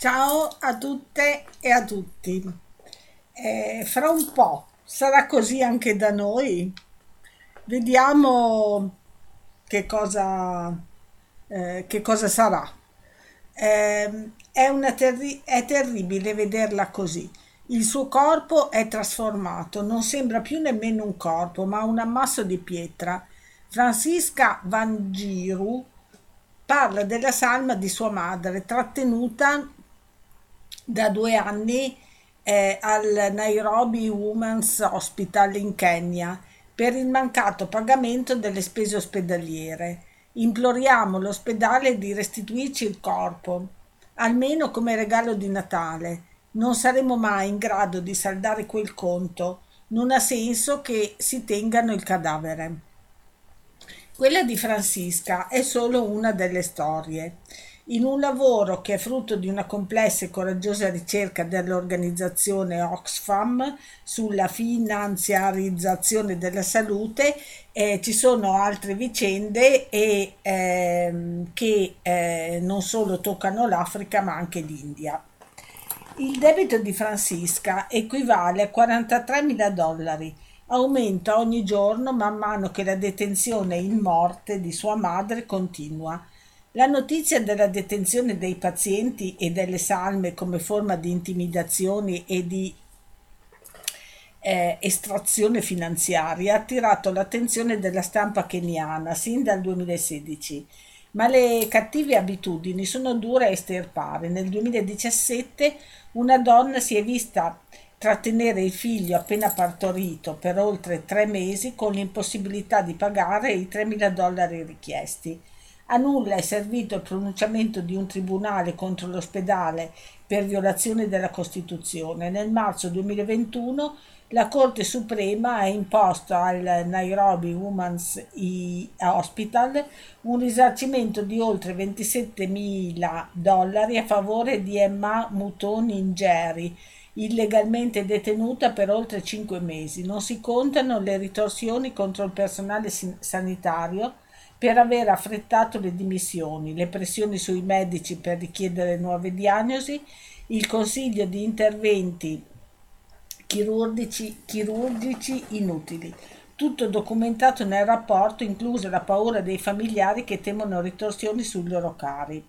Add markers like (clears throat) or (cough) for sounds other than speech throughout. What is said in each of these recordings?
Ciao a tutte e a tutti. Eh, fra un po' sarà così anche da noi. Vediamo che cosa, eh, che cosa sarà. Eh, è, terri- è terribile vederla così. Il suo corpo è trasformato, non sembra più nemmeno un corpo, ma un ammasso di pietra. Francisca Vangiru parla della salma di sua madre, trattenuta da due anni eh, al Nairobi Women's Hospital in Kenya per il mancato pagamento delle spese ospedaliere. Imploriamo l'ospedale di restituirci il corpo, almeno come regalo di Natale. Non saremo mai in grado di saldare quel conto. Non ha senso che si tengano il cadavere. Quella di Francisca è solo una delle storie in un lavoro che è frutto di una complessa e coraggiosa ricerca dell'organizzazione Oxfam sulla finanziarizzazione della salute, eh, ci sono altre vicende e, ehm, che eh, non solo toccano l'Africa ma anche l'India. Il debito di Francisca equivale a 43 mila dollari, aumenta ogni giorno man mano che la detenzione in morte di sua madre continua la notizia della detenzione dei pazienti e delle salme come forma di intimidazione e di eh, estrazione finanziaria ha attirato l'attenzione della stampa keniana sin dal 2016. Ma le cattive abitudini sono dure a estirpare. Nel 2017 una donna si è vista trattenere il figlio appena partorito per oltre tre mesi con l'impossibilità di pagare i 3.000 dollari richiesti. A nulla è servito il pronunciamento di un tribunale contro l'ospedale per violazione della Costituzione. Nel marzo 2021 la Corte Suprema ha imposto al Nairobi Women's Hospital un risarcimento di oltre 27 mila dollari a favore di Emma Mutoni Ngeri, illegalmente detenuta per oltre cinque mesi. Non si contano le ritorsioni contro il personale sanitario per aver affrettato le dimissioni, le pressioni sui medici per richiedere nuove diagnosi, il consiglio di interventi chirurgici, chirurgici inutili. Tutto documentato nel rapporto, inclusa la paura dei familiari che temono ritorsioni sui loro cari.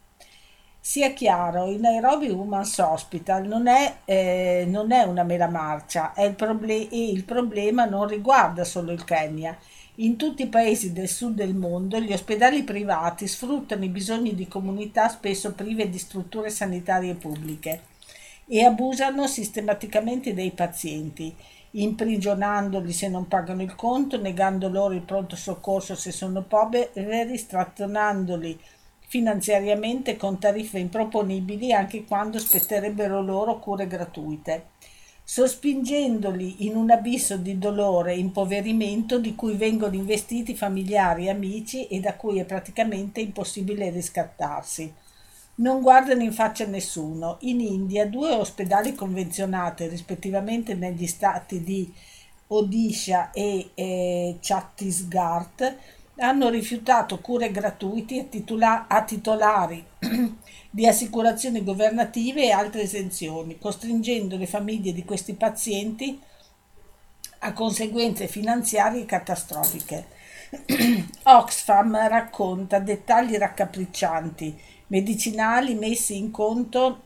Sia chiaro, il Nairobi Women's Hospital non è, eh, non è una mera marcia il proble- e il problema non riguarda solo il Kenya in tutti i paesi del sud del mondo gli ospedali privati sfruttano i bisogni di comunità spesso prive di strutture sanitarie pubbliche e abusano sistematicamente dei pazienti, imprigionandoli se non pagano il conto, negando loro il pronto soccorso se sono poveri, strattonandoli finanziariamente con tariffe improponibili anche quando spetterebbero loro cure gratuite sospingendoli in un abisso di dolore e impoverimento di cui vengono investiti familiari e amici e da cui è praticamente impossibile riscattarsi. Non guardano in faccia nessuno. In India due ospedali convenzionati rispettivamente negli stati di Odisha e eh, Chhattisgarh hanno rifiutato cure gratuite a, titola- a titolari (clears throat) di assicurazioni governative e altre esenzioni, costringendo le famiglie di questi pazienti a conseguenze finanziarie catastrofiche. (clears throat) Oxfam racconta dettagli raccapriccianti, medicinali messi in conto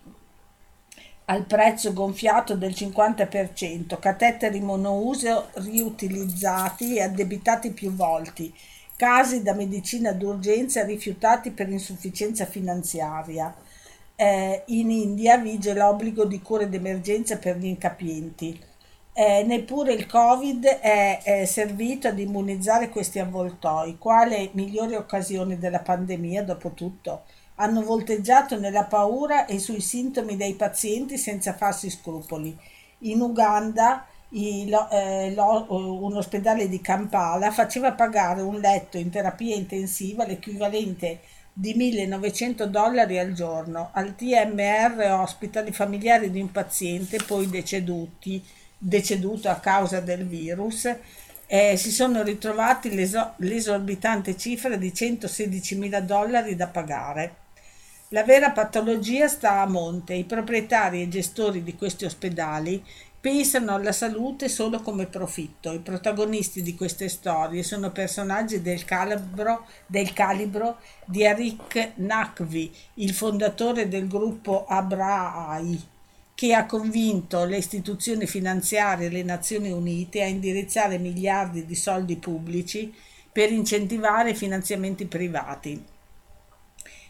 al prezzo gonfiato del 50%, cateteri monouso riutilizzati e addebitati più volte, casi da medicina d'urgenza rifiutati per insufficienza finanziaria. Eh, in India vige l'obbligo di cure d'emergenza per gli incapienti. Eh, neppure il Covid è, è, servito ad immunizzare questi avvoltoi, quale migliore occasione della pandemia dopo tutto. Hanno volteggiato nella paura e sui sintomi dei pazienti senza farsi scrupoli. In Uganda lo, eh, lo, un ospedale di Kampala faceva pagare un letto in terapia intensiva l'equivalente di 1900 dollari al giorno al TMR Hospital i familiari di un paziente poi deceduti, deceduto a causa del virus eh, si sono ritrovati l'esorbitante cifra di 116 mila dollari da pagare. La vera patologia sta a monte. I proprietari e gestori di questi ospedali pensano alla salute solo come profitto. I protagonisti di queste storie sono personaggi del calibro, del calibro di Arik Nakvi, il fondatore del gruppo Abraai, che ha convinto le istituzioni finanziarie e le Nazioni Unite a indirizzare miliardi di soldi pubblici per incentivare finanziamenti privati.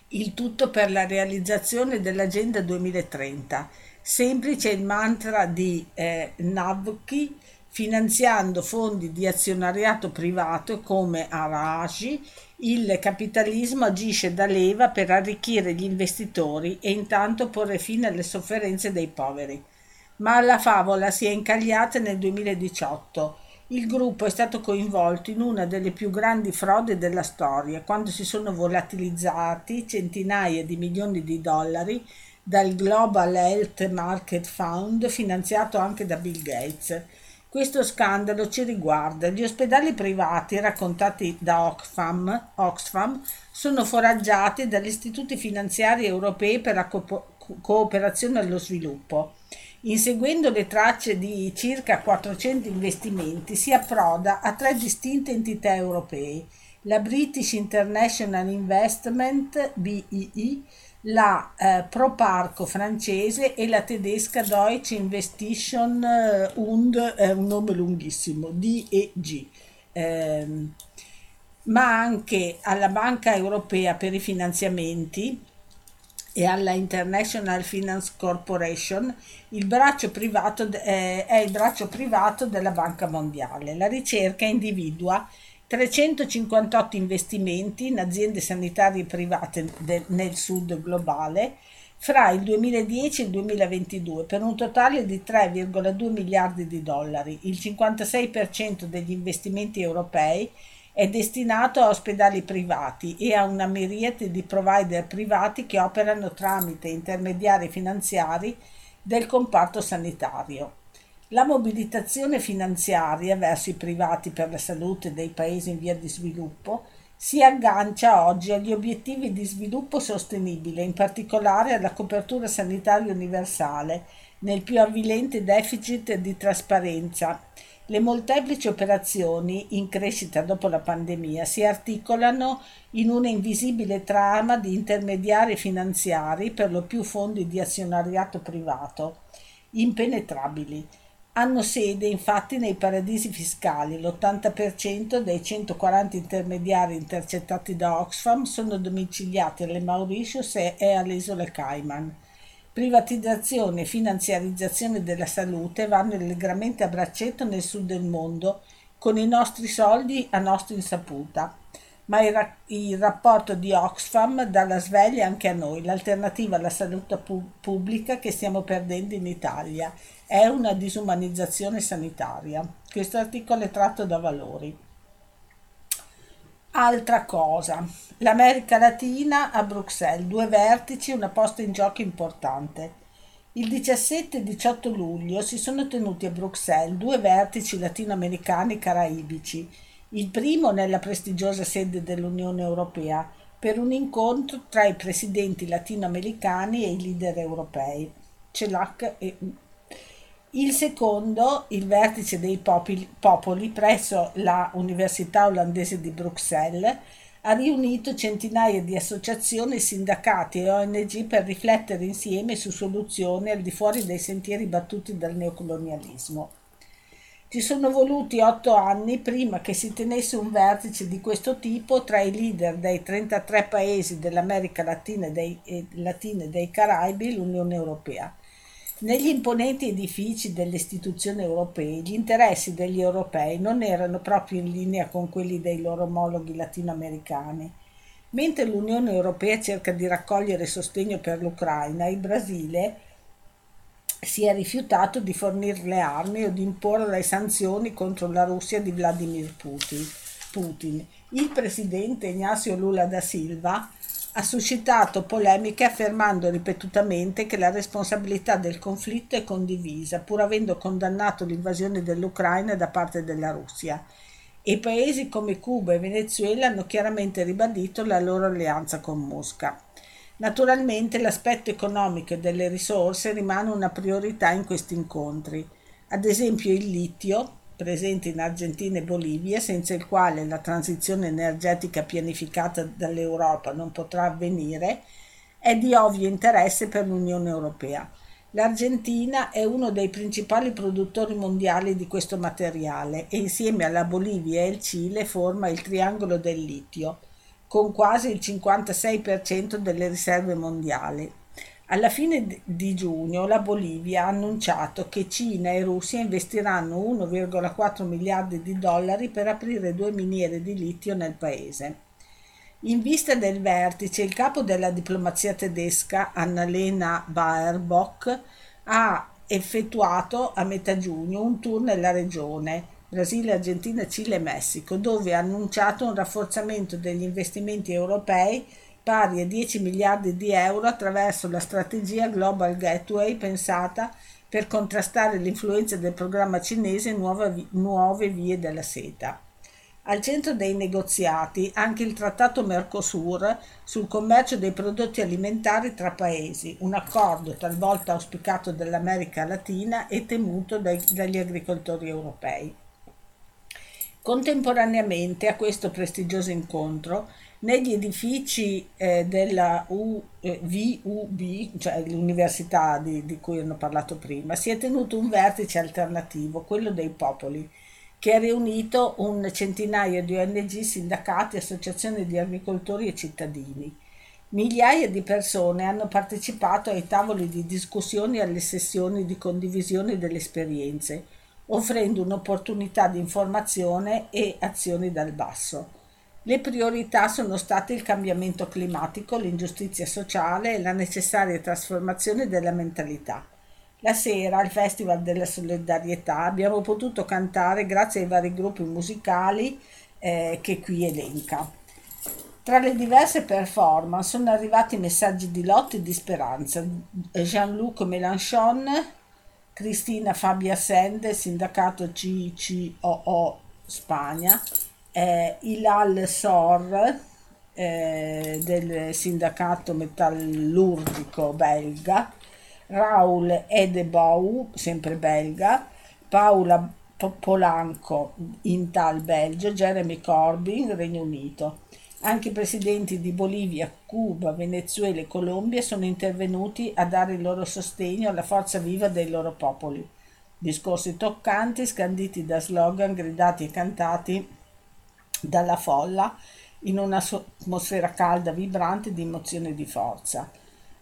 Il tutto per la realizzazione dell'Agenda 2030 Semplice il mantra di eh, Navki finanziando fondi di azionariato privato come Arashi, il capitalismo agisce da leva per arricchire gli investitori e intanto porre fine alle sofferenze dei poveri. Ma la favola si è incagliata nel 2018. Il gruppo è stato coinvolto in una delle più grandi frodi della storia, quando si sono volatilizzati centinaia di milioni di dollari dal Global Health Market Fund finanziato anche da Bill Gates. Questo scandalo ci riguarda. Gli ospedali privati raccontati da Oxfam, Oxfam sono foraggiati dagli istituti finanziari europei per la co- cooperazione allo sviluppo. Inseguendo le tracce di circa 400 investimenti si approda a tre distinte entità europee, la British International Investment BII, la eh, Proparco francese e la tedesca Deutsche Investition eh, und, è un nome lunghissimo, DEG, eh, ma anche alla Banca Europea per i finanziamenti e alla International Finance Corporation, il braccio privato, eh, è il braccio privato della Banca Mondiale. La ricerca individua 358 investimenti in aziende sanitarie private de, nel sud globale fra il 2010 e il 2022 per un totale di 3,2 miliardi di dollari. Il 56% degli investimenti europei è destinato a ospedali privati e a una miriade di provider privati che operano tramite intermediari finanziari del comparto sanitario. La mobilitazione finanziaria verso i privati per la salute dei paesi in via di sviluppo si aggancia oggi agli obiettivi di sviluppo sostenibile, in particolare alla copertura sanitaria universale, nel più avvilente deficit di trasparenza. Le molteplici operazioni in crescita dopo la pandemia si articolano in una invisibile trama di intermediari finanziari, per lo più fondi di azionariato privato, impenetrabili hanno sede infatti nei paradisi fiscali. L'80% dei 140 intermediari intercettati da Oxfam sono domiciliati alle Mauritius e alle isole Cayman. Privatizzazione e finanziarizzazione della salute vanno allegramente a braccetto nel sud del mondo, con i nostri soldi a nostra insaputa ma il, ra- il, rapporto di Oxfam dà la sveglia anche a noi, l'alternativa alla salute pu- pubblica che stiamo perdendo in Italia è una disumanizzazione sanitaria. Questo articolo è tratto da valori. Altra cosa, l'America Latina a Bruxelles, due vertici, una posta in gioco importante. Il 17 e 18 luglio si sono tenuti a Bruxelles due vertici latinoamericani caraibici il primo nella prestigiosa sede dell'Unione Europea, per un incontro tra i presidenti latinoamericani e i leader europei. CELAC e il secondo, il vertice dei popoli, presso la Università olandese di Bruxelles, ha riunito centinaia di associazioni, sindacati e ONG per riflettere insieme su soluzioni al di fuori dei sentieri battuti dal neocolonialismo. Ci sono voluti otto anni prima che si tenesse un vertice di questo tipo tra i leader dei 33 paesi dell'America Latina e dei, e, Latina e dei Caraibi e l'Unione Europea. Negli imponenti edifici delle istituzioni europee gli interessi degli europei non erano proprio in linea con quelli dei loro omologhi latinoamericani. Mentre l'Unione Europea cerca di raccogliere sostegno per l'Ucraina, il Brasile si è rifiutato di fornire le armi o di imporre le sanzioni contro la Russia di Vladimir Putin. Putin. Il presidente Ignacio Lula da Silva ha suscitato polemiche affermando ripetutamente che la responsabilità del conflitto è condivisa, pur avendo condannato l'invasione dell'Ucraina da parte della Russia. E paesi come Cuba e Venezuela hanno chiaramente ribadito la loro alleanza con Mosca. Naturalmente l'aspetto economico e delle risorse rimane una priorità in questi incontri. Ad esempio il litio, presente in Argentina e Bolivia, senza il quale la transizione energetica pianificata dall'Europa non potrà avvenire, è di ovvio interesse per l'Unione Europea. L'Argentina è uno dei principali produttori mondiali di questo materiale e insieme alla Bolivia e il Cile forma il triangolo del litio, con quasi il 56% delle riserve mondiali. Alla fine di giugno la Bolivia ha annunciato che Cina e Russia investiranno 1,4 miliardi di dollari per aprire due miniere di litio nel paese. In vista del vertice, il capo della diplomazia tedesca, Annalena Baerbock, ha effettuato a metà giugno un tour nella regione Brasile, Argentina, Cile e Messico, dove ha annunciato un rafforzamento degli investimenti europei pari a 10 miliardi di euro attraverso la strategia Global Gateway pensata per contrastare l'influenza del programma cinese Nuove, nuove vie della seta. Al centro dei negoziati anche il trattato Mercosur sul commercio dei prodotti alimentari tra paesi, un accordo talvolta auspicato dall'America Latina e temuto dai, dagli agricoltori europei. Contemporaneamente a questo prestigioso incontro negli edifici eh, della U, eh, VUB, cioè l'università di, di cui hanno parlato prima, si è tenuto un vertice alternativo, quello dei popoli, che ha riunito un centinaio di ONG, sindacati, associazioni di agricoltori e cittadini. Migliaia di persone hanno partecipato ai tavoli di discussione e alle sessioni di condivisione delle esperienze, offrendo un'opportunità di informazione e azioni dal basso. Le priorità sono state il cambiamento climatico, l'ingiustizia sociale e la necessaria trasformazione della mentalità. La sera, al Festival della Solidarietà, abbiamo potuto cantare grazie ai vari gruppi musicali eh, che qui elenca. Tra le diverse performance sono arrivati messaggi di lotta e di speranza. Jean-Luc Mélenchon, Cristina Fabia Sende, sindacato CCOO Spagna, eh, Ilal Sor eh, del sindacato metallurgico belga, Raul Edebou, sempre belga, Paola Polanco, Intal Belgio, Jeremy Corbyn, Regno Unito. Anche i presidenti di Bolivia, Cuba, Venezuela e Colombia sono intervenuti a dare il loro sostegno alla forza viva dei loro popoli. Discorsi toccanti, scanditi da slogan, gridati e cantati dalla folla in un'atmosfera calda, vibrante di emozione e di forza.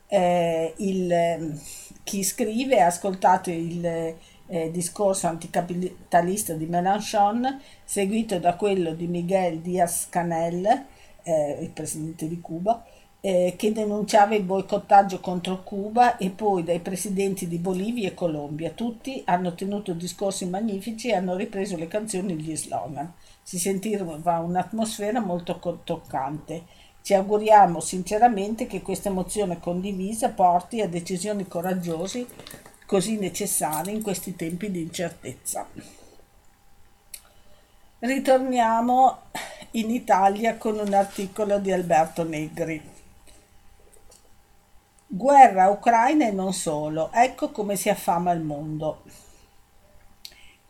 Eh, il, chi scrive ha ascoltato il eh, discorso anticapitalista di Mélenchon, seguito da quello di Miguel Díaz-Canel, eh, il presidente di Cuba, eh, che denunciava il boicottaggio contro Cuba e poi dai presidenti di Bolivia e Colombia. Tutti hanno tenuto discorsi magnifici e hanno ripreso le canzoni e gli slogan si sentiva un'atmosfera molto toccante. Ci auguriamo sinceramente che questa emozione condivisa porti a decisioni coraggiose così necessarie in questi tempi di incertezza. Ritorniamo in Italia con un articolo di Alberto Negri. Guerra ucraina e non solo, ecco come si affama il mondo.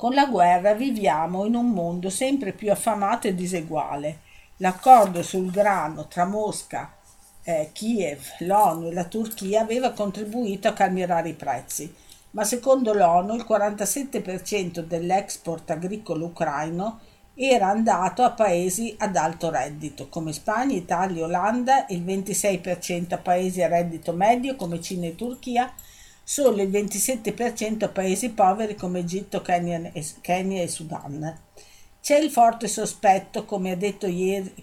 Con la guerra viviamo in un mondo sempre più affamato e diseguale. L'accordo sul grano tra Mosca, eh, Kiev, l'ONU e la Turchia aveva contribuito a calmierare i prezzi, ma secondo l'ONU il 47% dell'export agricolo ucraino era andato a paesi ad alto reddito come Spagna, Italia, Olanda, il 26% a paesi a reddito medio come Cina e Turchia solo il 27% a paesi poveri come Egitto, Kenya e, Kenya e Sudan. C'è il forte sospetto, come ha detto ieri,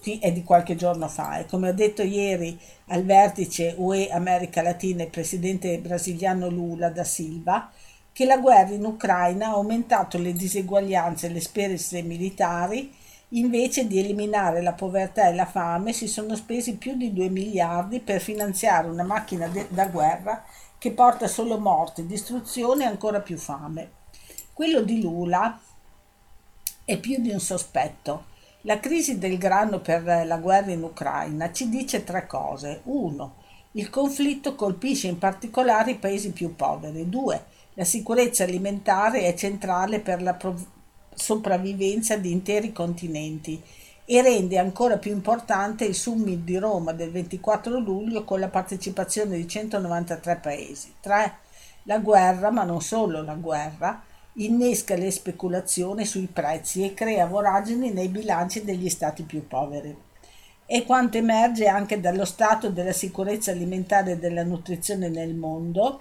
qui è di qualche giorno fa, e come ha detto ieri al vertice UE America Latina il presidente brasiliano Lula da Silva, che la guerra in Ucraina ha aumentato le diseguaglianze e le spese militari, invece di eliminare la povertà e la fame si sono spesi più di 2 miliardi per finanziare una macchina de- da guerra che porta solo morte, distruzione e ancora più fame. Quello di Lula è più di un sospetto. La crisi del grano per la guerra in Ucraina ci dice tre cose. Uno, il conflitto colpisce in particolare i paesi più poveri. Due, la sicurezza alimentare è centrale per la prov- sopravvivenza di interi continenti e rende ancora più importante il summit di Roma del 24 luglio con la partecipazione di 193 paesi. 3. La guerra, ma non solo la guerra, innesca le speculazioni sui prezzi e crea voragini nei bilanci degli stati più poveri. E quanto emerge anche dallo stato della sicurezza alimentare e della nutrizione nel mondo,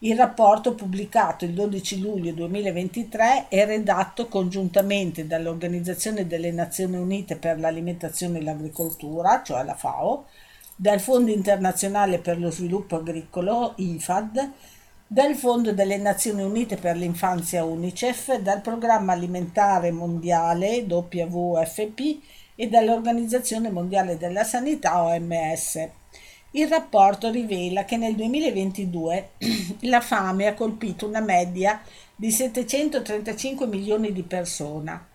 il rapporto pubblicato il 12 luglio 2023 è redatto congiuntamente dall'Organizzazione delle Nazioni Unite per l'Alimentazione e l'Agricoltura, cioè la FAO, dal Fondo Internazionale per lo Sviluppo Agricolo, IFAD, dal Fondo delle Nazioni Unite per l'Infanzia UNICEF, dal Programma Alimentare Mondiale WFP e dall'Organizzazione Mondiale della Sanità OMS. Il rapporto rivela che nel 2022 (clears throat) la fame ha colpito una media di 735 milioni di persone.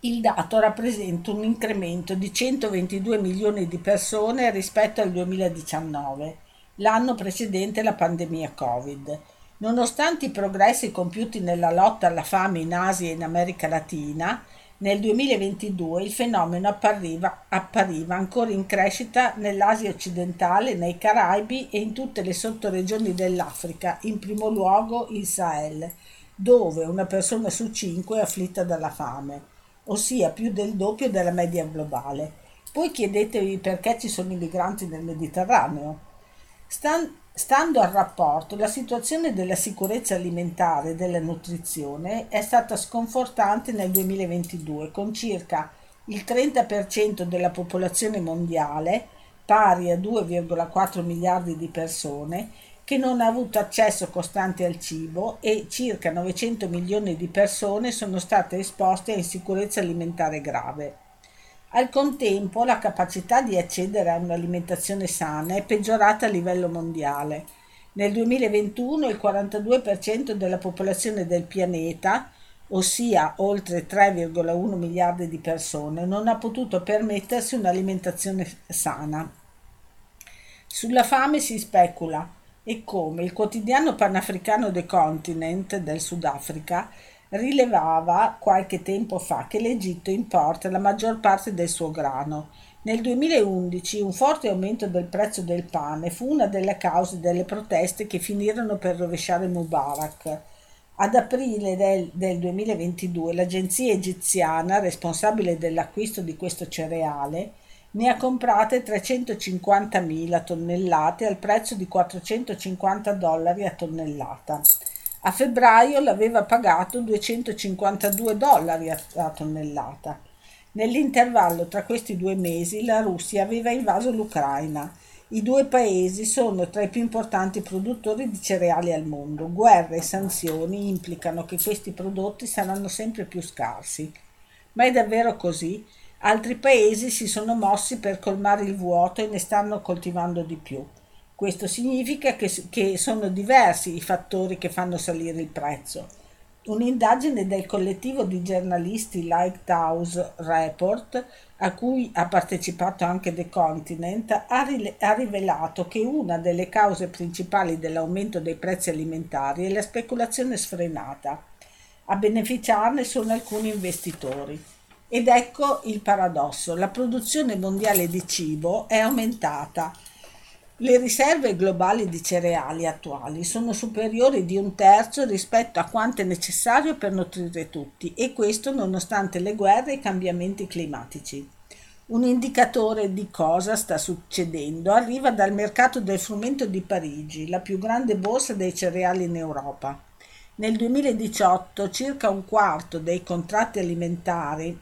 Il dato rappresenta un incremento di 122 milioni di persone rispetto al 2019 l'anno precedente la pandemia Covid. Nonostante i progressi compiuti nella lotta alla fame in Asia e in America Latina, nel 2022 il fenomeno appariva, appariva ancora in crescita nell'Asia occidentale, nei Caraibi e in tutte le sottoregioni dell'Africa, in primo luogo il Sahel, dove una persona su cinque è afflitta dalla fame, ossia più del doppio della media globale. Poi chiedetevi perché ci sono i migranti nel Mediterraneo. Stan- stando al rapporto, la situazione della sicurezza alimentare e della nutrizione è stata sconfortante nel 2022, con circa il 30% della popolazione mondiale, pari a 2,4 miliardi di persone, che non ha avuto accesso costante al cibo e circa 900 milioni di persone sono state esposte a insicurezza alimentare grave. Al contempo la capacità di accedere a un'alimentazione sana è peggiorata a livello mondiale. Nel 2021 il 42% della popolazione del pianeta, ossia oltre 3,1 miliardi di persone, non ha potuto permettersi un'alimentazione sana. Sulla fame si specula e come il quotidiano panafricano The Continent del Sudafrica rilevava qualche tempo fa che l'Egitto importa la maggior parte del suo grano. Nel 2011 un forte aumento del prezzo del pane fu una delle cause delle proteste che finirono per rovesciare Mubarak. Ad aprile del, del 2022 l'agenzia egiziana responsabile dell'acquisto di questo cereale ne ha comprate 350.000 tonnellate al prezzo di 450 dollari a tonnellata. A febbraio l'aveva pagato 252 dollari a, tonnellata. Nell'intervallo tra questi due mesi la Russia aveva invaso l'Ucraina. I due paesi sono tra i più importanti produttori di cereali al mondo. Guerre e sanzioni implicano che questi prodotti saranno sempre più scarsi. Ma è davvero così? Altri paesi si sono mossi per colmare il vuoto e ne stanno coltivando di più. Questo significa che, che sono diversi i fattori che fanno salire il prezzo. Un'indagine del collettivo di giornalisti Lighthouse Report, a cui ha partecipato anche The Continent, ha, rile- ha, rivelato che una delle cause principali dell'aumento dei prezzi alimentari è la speculazione sfrenata. A beneficiarne sono alcuni investitori. Ed ecco il paradosso, la produzione mondiale di cibo è aumentata le riserve globali di cereali attuali sono superiori di un terzo rispetto a quanto è necessario per nutrire tutti e questo nonostante le guerre e i cambiamenti climatici. Un indicatore di cosa sta succedendo arriva dal mercato del frumento di Parigi, la più grande borsa dei cereali in Europa. Nel 2018 circa un quarto dei contratti alimentari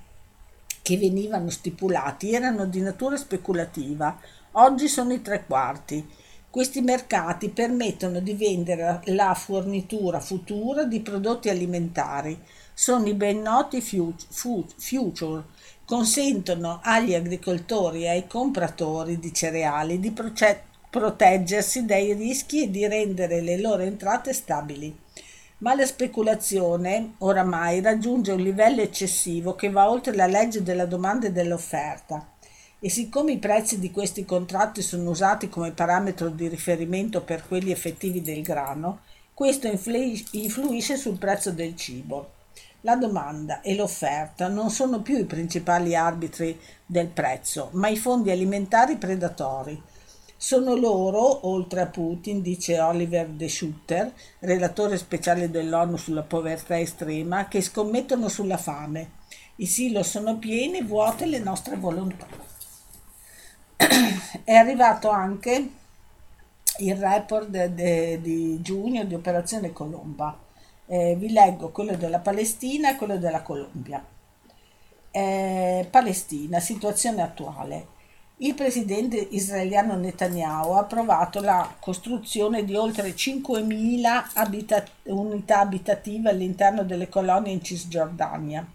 che venivano stipulati erano di natura speculativa Oggi sono i tre quarti. Questi mercati permettono di vendere la fornitura futura di prodotti alimentari. Sono i ben noti future. Consentono agli agricoltori e ai compratori di cereali di proteggersi dai rischi e di rendere le loro entrate stabili. ma la speculazione oramai raggiunge un livello eccessivo che va oltre la legge della domanda e dell'offerta e siccome i prezzi di questi contratti sono usati come parametro di riferimento per quelli effettivi del grano, questo influisce sul prezzo del cibo. La domanda e l'offerta non sono più i principali arbitri del prezzo, ma i fondi alimentari predatori. Sono loro, oltre a Putin, dice Oliver De Schutter, relatore speciale dell'ONU sulla povertà estrema, che scommettono sulla fame. I silo sono pieni, vuote le nostre volontà. È arrivato anche il report de, de, di giugno di Operazione Colomba. Eh, vi leggo quello della Palestina e quello della Colombia. Eh, Palestina, situazione attuale. Il presidente israeliano Netanyahu ha approvato la costruzione di oltre 5.000 abita- unità abitative all'interno delle colonie in Cisgiordania.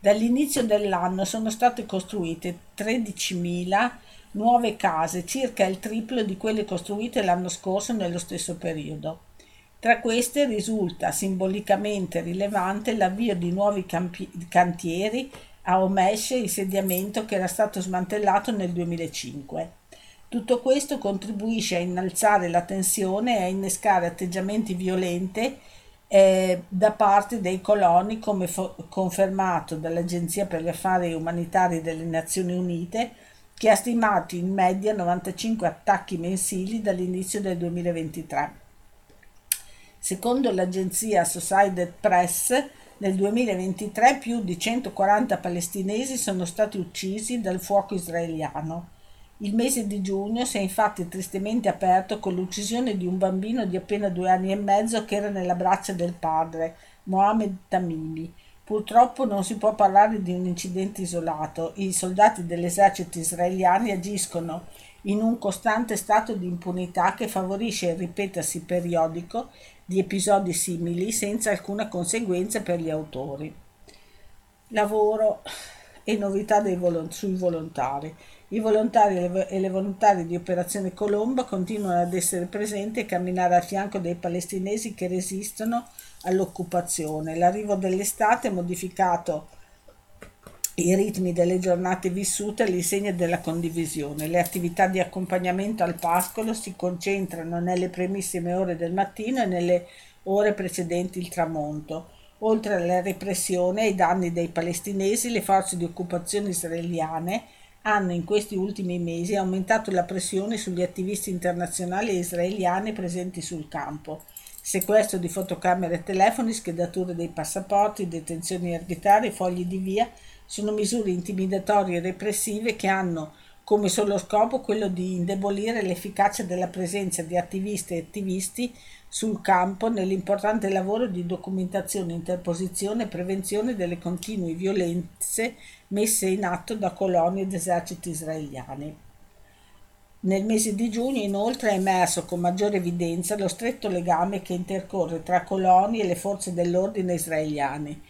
Dall'inizio dell'anno sono state costruite 13.000 nuove case, circa il triplo di quelle costruite l'anno scorso nello stesso periodo. Tra queste risulta simbolicamente rilevante l'avvio di nuovi campi- cantieri a Omesh, insediamento che era stato smantellato nel 2005. Tutto questo contribuisce a innalzare la tensione e a innescare atteggiamenti violenti eh, da parte dei coloni, come fo- confermato dall'Agenzia per gli affari umanitari delle Nazioni Unite, che ha stimato in media 95 attacchi mensili dall'inizio del 2023. Secondo l'agenzia Associated Press, nel 2023 più di 140 palestinesi sono stati uccisi dal fuoco israeliano. Il mese di giugno si è infatti tristemente aperto con l'uccisione di un bambino di appena due anni e mezzo che era nella braccia del padre, Mohamed Tamimi, Purtroppo non si può parlare di un incidente isolato. I soldati dell'esercito israeliani agiscono in un costante stato di impunità che favorisce il ripetersi periodico di episodi simili senza alcuna conseguenza per gli autori. Lavoro e novità volont- sui volontari. I volontari e le volontarie di Operazione Colomba continuano ad essere presenti e camminare a fianco dei palestinesi che resistono all'occupazione. L'arrivo dell'estate ha modificato i ritmi delle giornate vissute all'insegna della condivisione. Le attività di accompagnamento al pascolo si concentrano nelle primissime ore del mattino e nelle ore precedenti il tramonto. Oltre alla repressione e ai danni dei palestinesi, le forze di occupazione israeliane hanno in questi ultimi mesi aumentato la pressione sugli attivisti internazionali e israeliani presenti sul campo. Sequestro di fotocamere e telefoni, schedature dei passaporti, detenzioni arbitrarie, fogli di via, sono misure intimidatorie e repressive che hanno come solo scopo quello di indebolire l'efficacia della presenza di attivisti e attivisti sul campo nell'importante lavoro di documentazione, interposizione e prevenzione delle continue violenze messe in atto da colonie ed eserciti israeliani. Nel mese di giugno inoltre è emerso con maggiore evidenza lo stretto legame che intercorre tra coloni e le forze dell'ordine israeliane.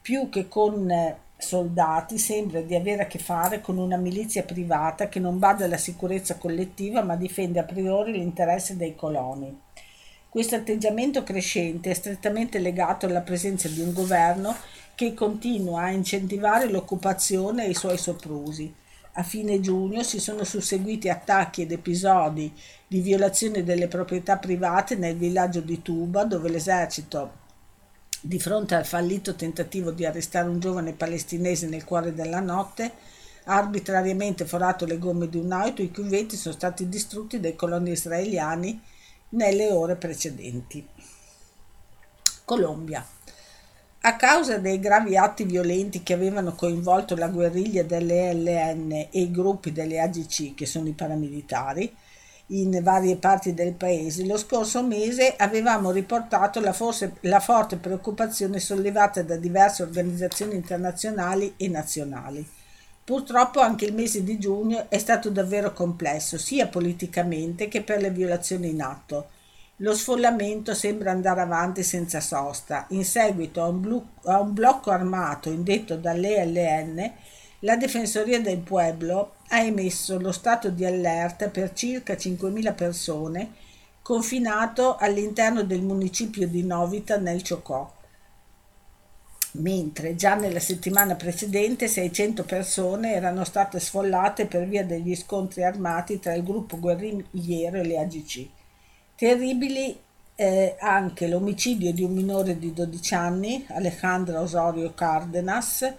Più che con eh, soldati sembra di avere a che fare con una milizia privata che non bada alla sicurezza collettiva ma difende a priori l'interesse dei coloni. Questo atteggiamento crescente è strettamente legato alla presenza di un governo che continua a incentivare l'occupazione e i suoi soprusi. A fine giugno si sono susseguiti attacchi ed episodi di violazione delle proprietà private nel villaggio di Tuba, dove l'esercito, di fronte al fallito tentativo di arrestare un giovane palestinese nel cuore della notte, ha arbitrariamente forato le gomme di un'auto i cui veti sono stati distrutti dai coloni israeliani nelle ore precedenti. Colombia. A causa dei gravi atti violenti che avevano coinvolto la guerriglia delle LN e i gruppi delle AGC, che sono i paramilitari, in varie parti del paese, lo scorso mese avevamo riportato la, forse, la forte preoccupazione sollevata da diverse organizzazioni internazionali e nazionali. Purtroppo anche il mese di giugno è stato davvero complesso, sia politicamente che per le violazioni in atto. Lo sfollamento sembra andare avanti senza sosta. In seguito a un, blu- a un blocco armato indetto dall'ELN, la Difensoria del Pueblo ha emesso lo stato di allerta per circa 5.000 persone confinato all'interno del municipio di Novita nel Ciocò mentre già nella settimana precedente 600 persone erano state sfollate per via degli scontri armati tra il gruppo guerrigliero e le AGC. Terribili eh, anche l'omicidio di un minore di 12 anni, Alejandra Osorio Cardenas,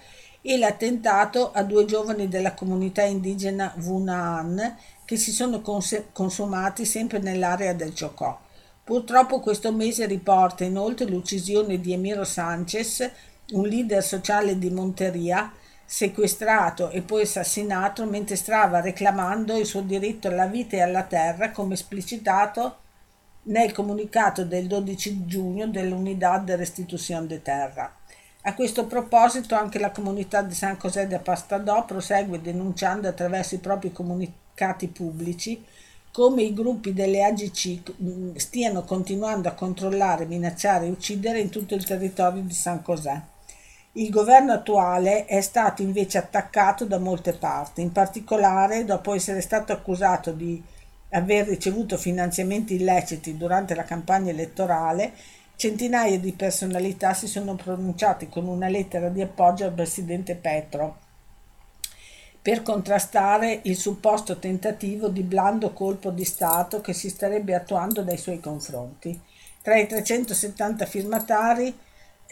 e l'attentato a due giovani della comunità indigena Vunaan che si sono cons- consumati sempre nell'area del Ciocò. Purtroppo questo mese riporta inoltre l'uccisione di Emiro Sanchez, un leader sociale di Monteria, sequestrato e poi assassinato mentre stava reclamando il suo diritto alla vita e alla terra come esplicitato nel comunicato del 12 giugno dell'Unidad de Restitución de Terra. A questo proposito anche la comunità di San José de Pastadò prosegue denunciando attraverso i propri comunicati pubblici come i gruppi delle AGC stiano continuando a controllare, minacciare e uccidere in tutto il territorio di San José. Il governo attuale è stato invece attaccato da molte parti, in particolare dopo essere stato accusato di aver ricevuto finanziamenti illeciti durante la campagna elettorale, centinaia di personalità si sono pronunciate con una lettera di appoggio al presidente Petro per contrastare il supposto tentativo di blando colpo di Stato che si starebbe attuando nei suoi confronti. Tra i 370 firmatari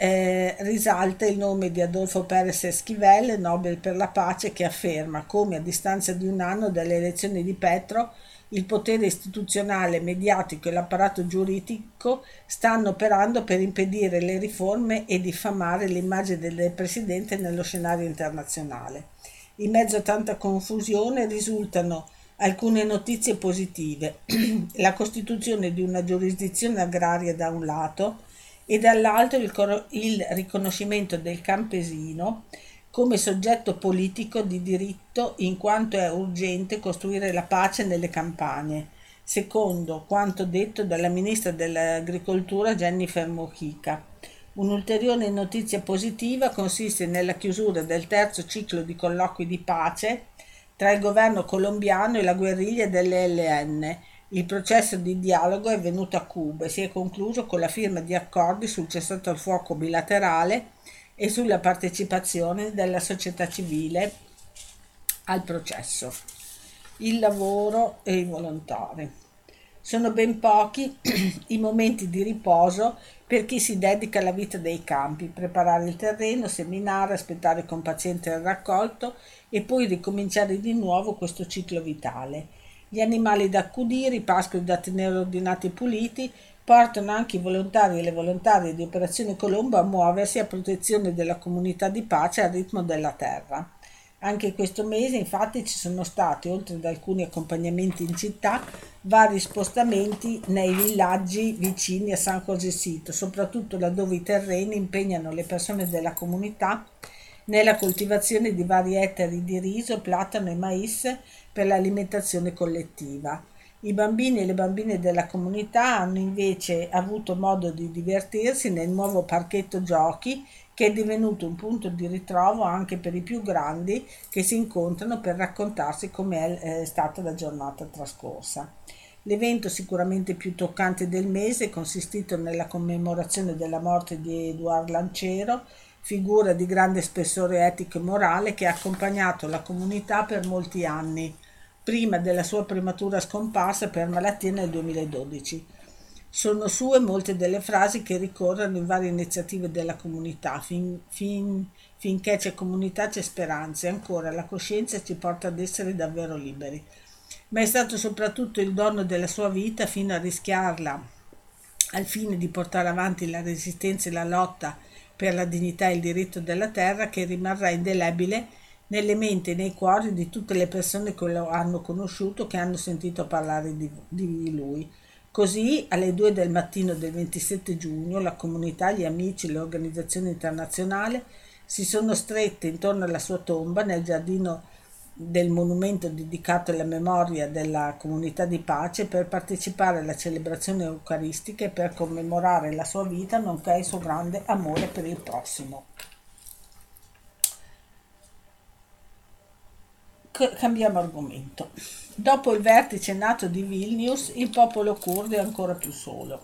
eh, risalta il nome di Adolfo Pérez Esquivel, Nobel per la pace, che afferma come a distanza di un anno dalle elezioni di Petro il potere istituzionale, mediatico e l'apparato giuridico stanno operando per impedire le riforme e diffamare l'immagine del Presidente nello scenario internazionale. In mezzo a tanta confusione risultano alcune notizie positive. (clears throat) la costituzione di una giurisdizione agraria da un lato, e dall'altro il, cor- il riconoscimento del campesino come soggetto politico di diritto in quanto è urgente costruire la pace nelle campagne, secondo quanto detto dalla ministra dell'Agricoltura Jennifer Mojica. Un'ulteriore notizia positiva consiste nella chiusura del terzo ciclo di colloqui di pace tra il governo colombiano e la guerriglia delle LN il processo di dialogo è venuto a Cuba e si è concluso con la firma di accordi sul cessato al fuoco bilaterale e sulla partecipazione della società civile al processo. Il lavoro e i volontari. Sono ben pochi (clears throat) i momenti di riposo per chi si dedica alla vita dei campi, preparare il terreno, seminare, aspettare con pazienza il raccolto e poi ricominciare di nuovo questo ciclo vitale gli animali da accudire, i pascoli da tenere ordinati e puliti, portano anche i volontari e le volontarie di Operazione Colombo a muoversi a protezione della comunità di pace al ritmo della terra. Anche questo mese infatti ci sono stati, oltre ad alcuni accompagnamenti in città, vari spostamenti nei villaggi vicini a San José Sito, soprattutto laddove i terreni impegnano le persone della comunità nella coltivazione di vari ettari di riso, platano e mais per l'alimentazione collettiva. I bambini e le bambine della comunità hanno invece avuto modo di divertirsi nel nuovo parchetto giochi che è divenuto un punto di ritrovo anche per i più grandi che si incontrano per raccontarsi com'è eh, stata la giornata trascorsa. L'evento sicuramente più toccante del mese è consistito nella commemorazione della morte di Eduard Lancero, figura di grande spessore etico e morale che ha accompagnato la comunità per molti anni, prima della sua prematura scomparsa per malattia nel 2012. Sono sue molte delle frasi che ricorrono in varie iniziative della comunità. Fin, fin, finché c'è comunità c'è speranza e ancora la coscienza ci porta ad essere davvero liberi. Ma è stato soprattutto il dono della sua vita fino a rischiarla al fine di portare avanti la resistenza e la lotta per la dignità e il diritto della terra che rimarrà indelebile nelle menti e nei cuori di tutte le persone che lo hanno conosciuto, che hanno sentito parlare di, di lui. Così alle 2 del mattino del 27 giugno la comunità, gli amici, le organizzazioni internazionali si sono strette intorno alla sua tomba nel giardino del monumento dedicato alla memoria della comunità di pace per partecipare alla celebrazione eucaristica e per commemorare la sua vita nonché il suo grande amore per il prossimo. cambiamo argomento. Dopo il vertice nato di Vilnius, il popolo curdo è ancora più solo.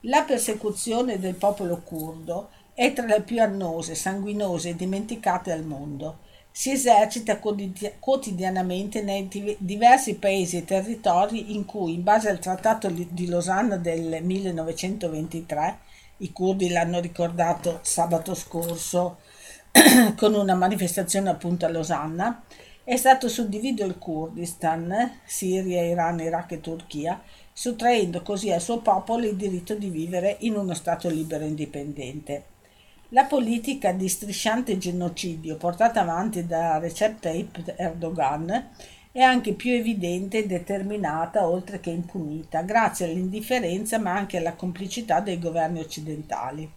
La persecuzione del popolo curdo è tra le più annose, sanguinose e dimenticate al mondo. Si esercita quotidianamente nei diversi paesi e territori in cui, in base al Trattato di Losanna del 1923, i curdi l'hanno ricordato sabato scorso (clears throat) con una manifestazione appunto a Losanna, è stato suddiviso il Kurdistan, Siria, Iran, Iraq e Turchia, sottraendo così al suo popolo il diritto di vivere in uno Stato libero e indipendente. La politica di strisciante genocidio portata avanti da Recep Tayyip Erdogan è anche più evidente e determinata, oltre che impunita, grazie all'indifferenza ma anche alla complicità dei governi occidentali.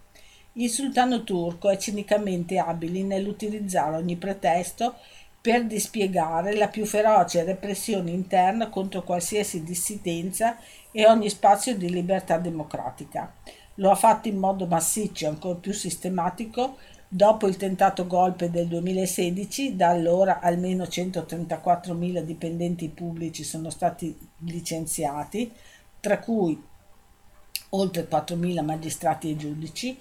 Il sultano turco è cinicamente abile nell'utilizzare ogni pretesto per dispiegare la più feroce repressione interna contro qualsiasi dissidenza e ogni spazio di libertà democratica. Lo ha fatto in modo massiccio e ancora più sistematico dopo il tentato golpe del 2016, da allora almeno 134.000 dipendenti pubblici sono stati licenziati, tra cui oltre 4.000 magistrati e giudici,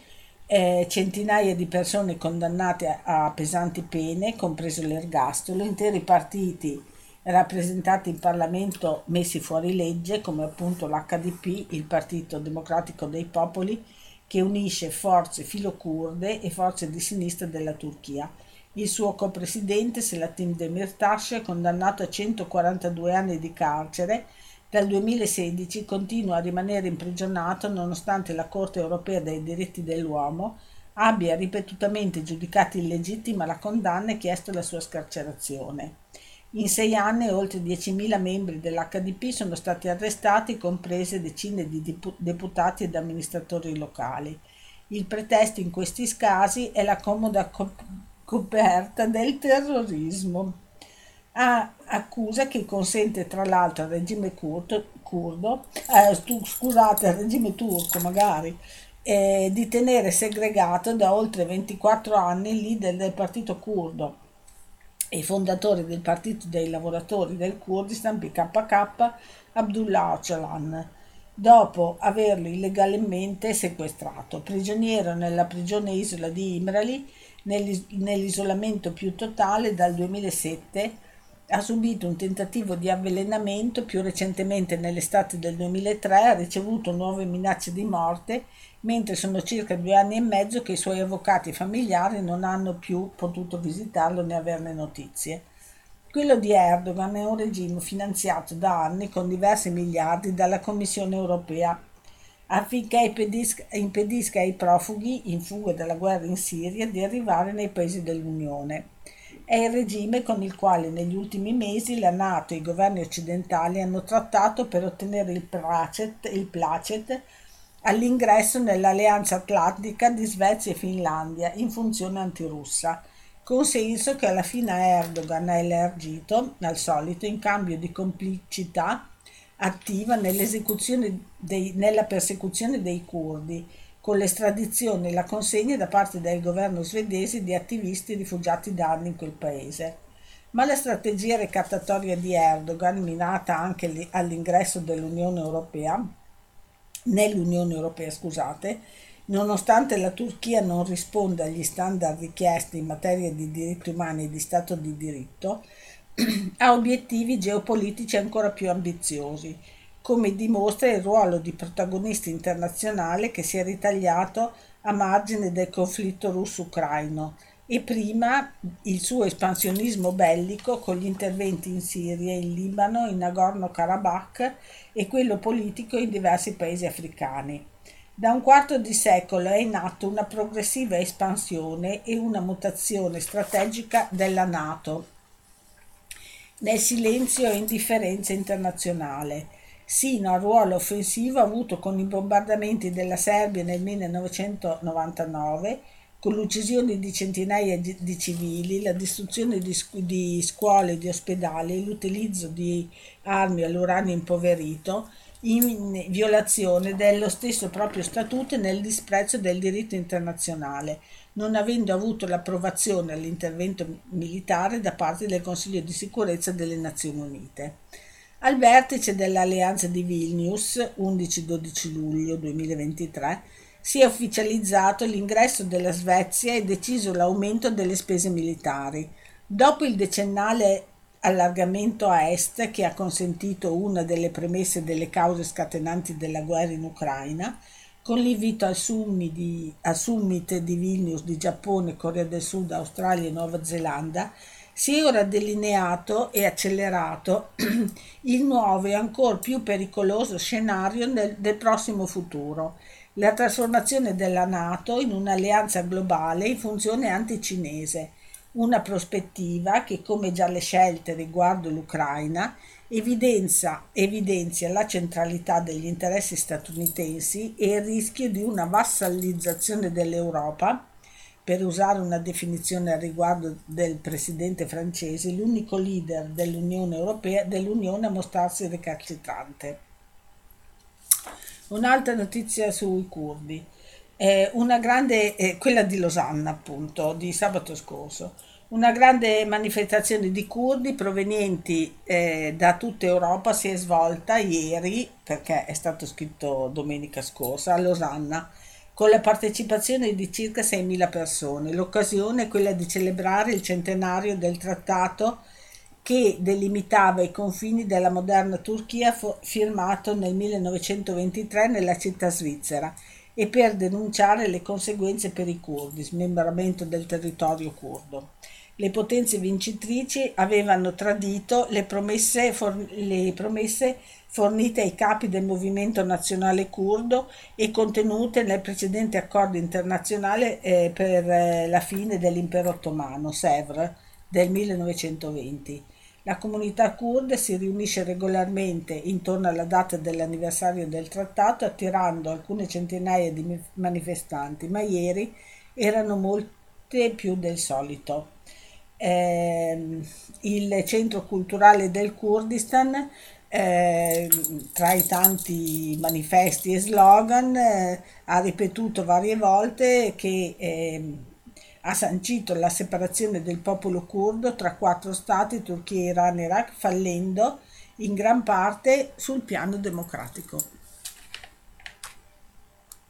eh, centinaia di persone condannate a, a pesanti pene, compreso l'ergastolo, interi partiti rappresentati in Parlamento messi fuori legge, come appunto l'HDP, il Partito Democratico dei Popoli, che unisce forze filocurde e forze di sinistra della Turchia. Il suo copresidente, Selatin Demirtas, condannato a 142 anni di carcere, dal 2016 continua a rimanere imprigionato nonostante la Corte europea dei diritti dell'uomo abbia ripetutamente giudicato illegittima la condanna e chiesto la sua scarcerazione. In sei anni oltre 10.000 membri dell'HDP sono stati arrestati, comprese decine di deputati ed amministratori locali. Il pretesto in questi casi è la comoda coperta del terrorismo a accusa che consente tra l'altro al regime curdo, curdo eh, scusate, al regime turco magari, eh, di tenere segregato da oltre 24 anni il leader del partito curdo e fondatore del partito dei lavoratori del Kurdistan PKK Abdullah Öcalan dopo averlo illegalmente sequestrato, prigioniero nella prigione isola di Imrali nell'isolamento più totale dal 2007 ha subito un tentativo di avvelenamento, più recentemente nell'estate del 2003 ha ricevuto nuove minacce di morte, mentre sono circa due anni e mezzo che i suoi avvocati familiari non hanno più potuto visitarlo né averne notizie. Quello di Erdogan è un regime finanziato da anni con diversi miliardi dalla Commissione europea affinché impedisca, impedisca ai profughi in fuga dalla guerra in Siria di arrivare nei paesi dell'Unione è il regime con il quale negli ultimi mesi la Nato e i governi occidentali hanno trattato per ottenere il placet, il placet all'ingresso nell'alleanza atlantica di Svezia e Finlandia in funzione antirussa, consenso che alla fine Erdogan ha elargito, al solito, in cambio di complicità attiva dei, nella persecuzione dei curdi, con l'estradizione e la consegna da parte del governo svedese di attivisti rifugiati da anni in quel paese. Ma la strategia ricattatoria di Erdogan, minata anche all'ingresso dell'Unione Europea, nell'Unione Europea, scusate, nonostante la Turchia non risponda agli standard richiesti in materia di diritti umani e di Stato di diritto, (clears throat) ha obiettivi geopolitici ancora più ambiziosi come dimostra il ruolo di protagonista internazionale che si è ritagliato a margine del conflitto russo-ucraino e prima il suo espansionismo bellico con gli interventi in Siria, in Libano, in Nagorno-Karabakh e quello politico in diversi paesi africani. Da un quarto di secolo è in atto una progressiva espansione e una mutazione strategica della Nato nel silenzio e indifferenza internazionale sino al ruolo offensivo avuto con i bombardamenti della Serbia nel 1999, con l'uccisione di centinaia di civili, la distruzione di, di scuole e di ospedali, l'utilizzo di armi all'uranio impoverito, in violazione dello stesso proprio statuto e nel disprezzo del diritto internazionale, non avendo avuto l'approvazione all'intervento militare da parte del Consiglio di sicurezza delle Nazioni Unite. Al vertice dell'Alleanza di Vilnius, 11-12 luglio 2023, si è ufficializzato l'ingresso della Svezia e deciso l'aumento delle spese militari. Dopo il decennale allargamento a est che ha consentito una delle premesse delle cause scatenanti della guerra in Ucraina, con l'invito al, di, al summit di Vilnius di Giappone, Corea del Sud, Australia e Nuova Zelanda, si è ora delineato e accelerato (clears throat) il nuovo e ancora più pericoloso scenario del, del prossimo futuro, la trasformazione della Nato in un'alleanza globale in funzione anticinese, una prospettiva che, come già le scelte riguardo l'Ucraina, evidenzia, evidenzia la centralità degli interessi statunitensi e il rischio di una vassallizzazione dell'Europa, per usare una definizione al riguardo del presidente francese, l'unico leader dell'Unione Europea dell'Unione a mostrarsi recalcitrante. Un'altra notizia sui curdi. Eh, una grande, eh, quella di Losanna appunto, di sabato scorso, una grande manifestazione di curdi provenienti eh, da tutta Europa si è svolta ieri, perché è stato scritto domenica scorsa, a Losanna, con la partecipazione di circa 6.000 persone. L'occasione è quella di celebrare il centenario del trattato che delimitava i confini della moderna Turchia firmato nel 1923 nella città svizzera e per denunciare le conseguenze per i curdi, smembramento del territorio curdo. Le potenze vincitrici avevano tradito le promesse, for- le promesse fornite ai capi del movimento nazionale curdo e contenute nel precedente accordo internazionale eh, per eh, la fine dell'impero ottomano, Sèvres, del 1920. La comunità kurda si riunisce regolarmente intorno alla data dell'anniversario del trattato attirando alcune centinaia di manifestanti, ma ieri erano molte più del solito. Eh, il centro culturale del Kurdistan eh, tra i tanti manifesti e slogan eh, ha ripetuto varie volte che ehm, ha sancito la separazione del popolo curdo tra quattro stati, Turchia, Iran e Iraq, fallendo in gran parte sul piano democratico.